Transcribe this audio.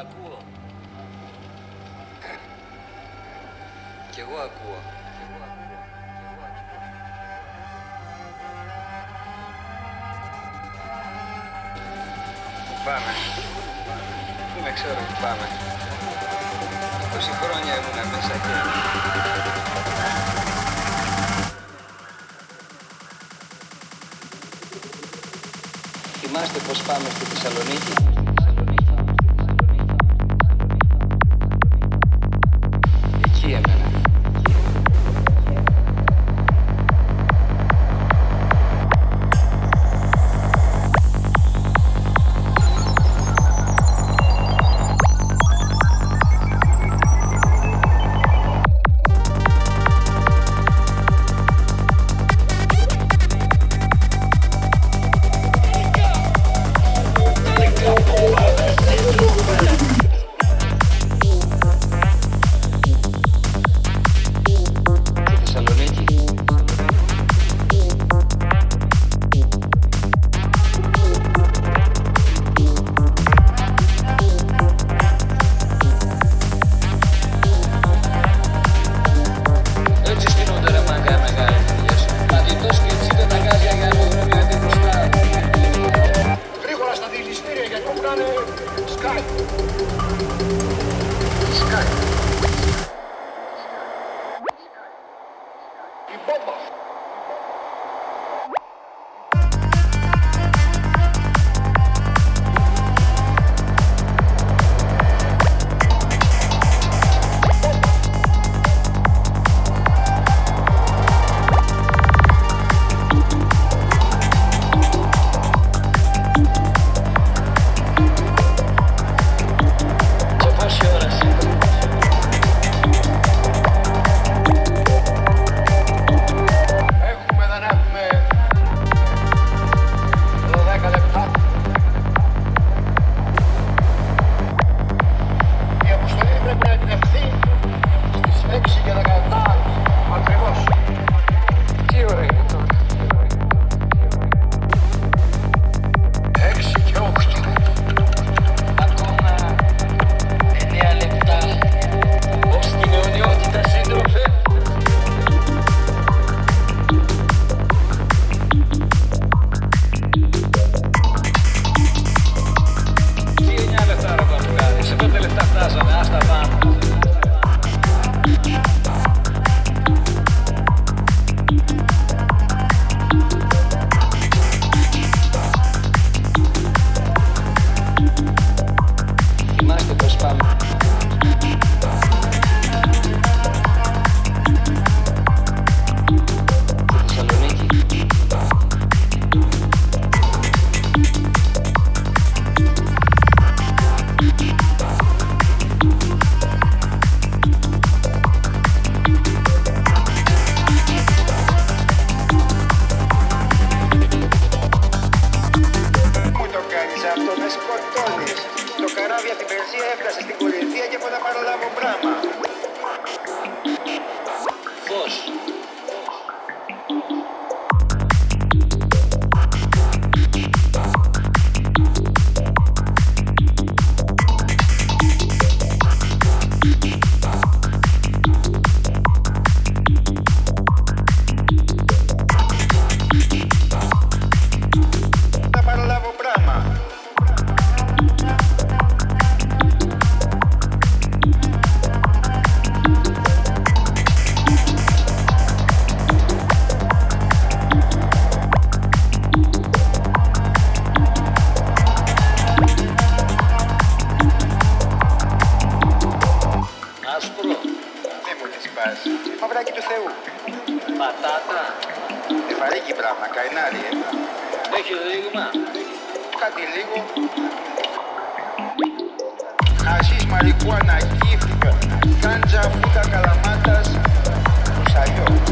Ακούω. Κι εγώ ακούω. Πάμε. Δεν με ξέρω που πάμε. 20 χρόνια ήμουν μέσα και... Θυμάστε πως πάμε στη Θεσσαλονίκη; y bombas. Spaß. Ε. έχει πράγμα, καϊνάρι. Έχει δείγμα. Κάτι λίγο. Χασίς μαρικουάνα, κύφλικα, κάντζα, φούτα, καλαμάτας, μουσαλιό.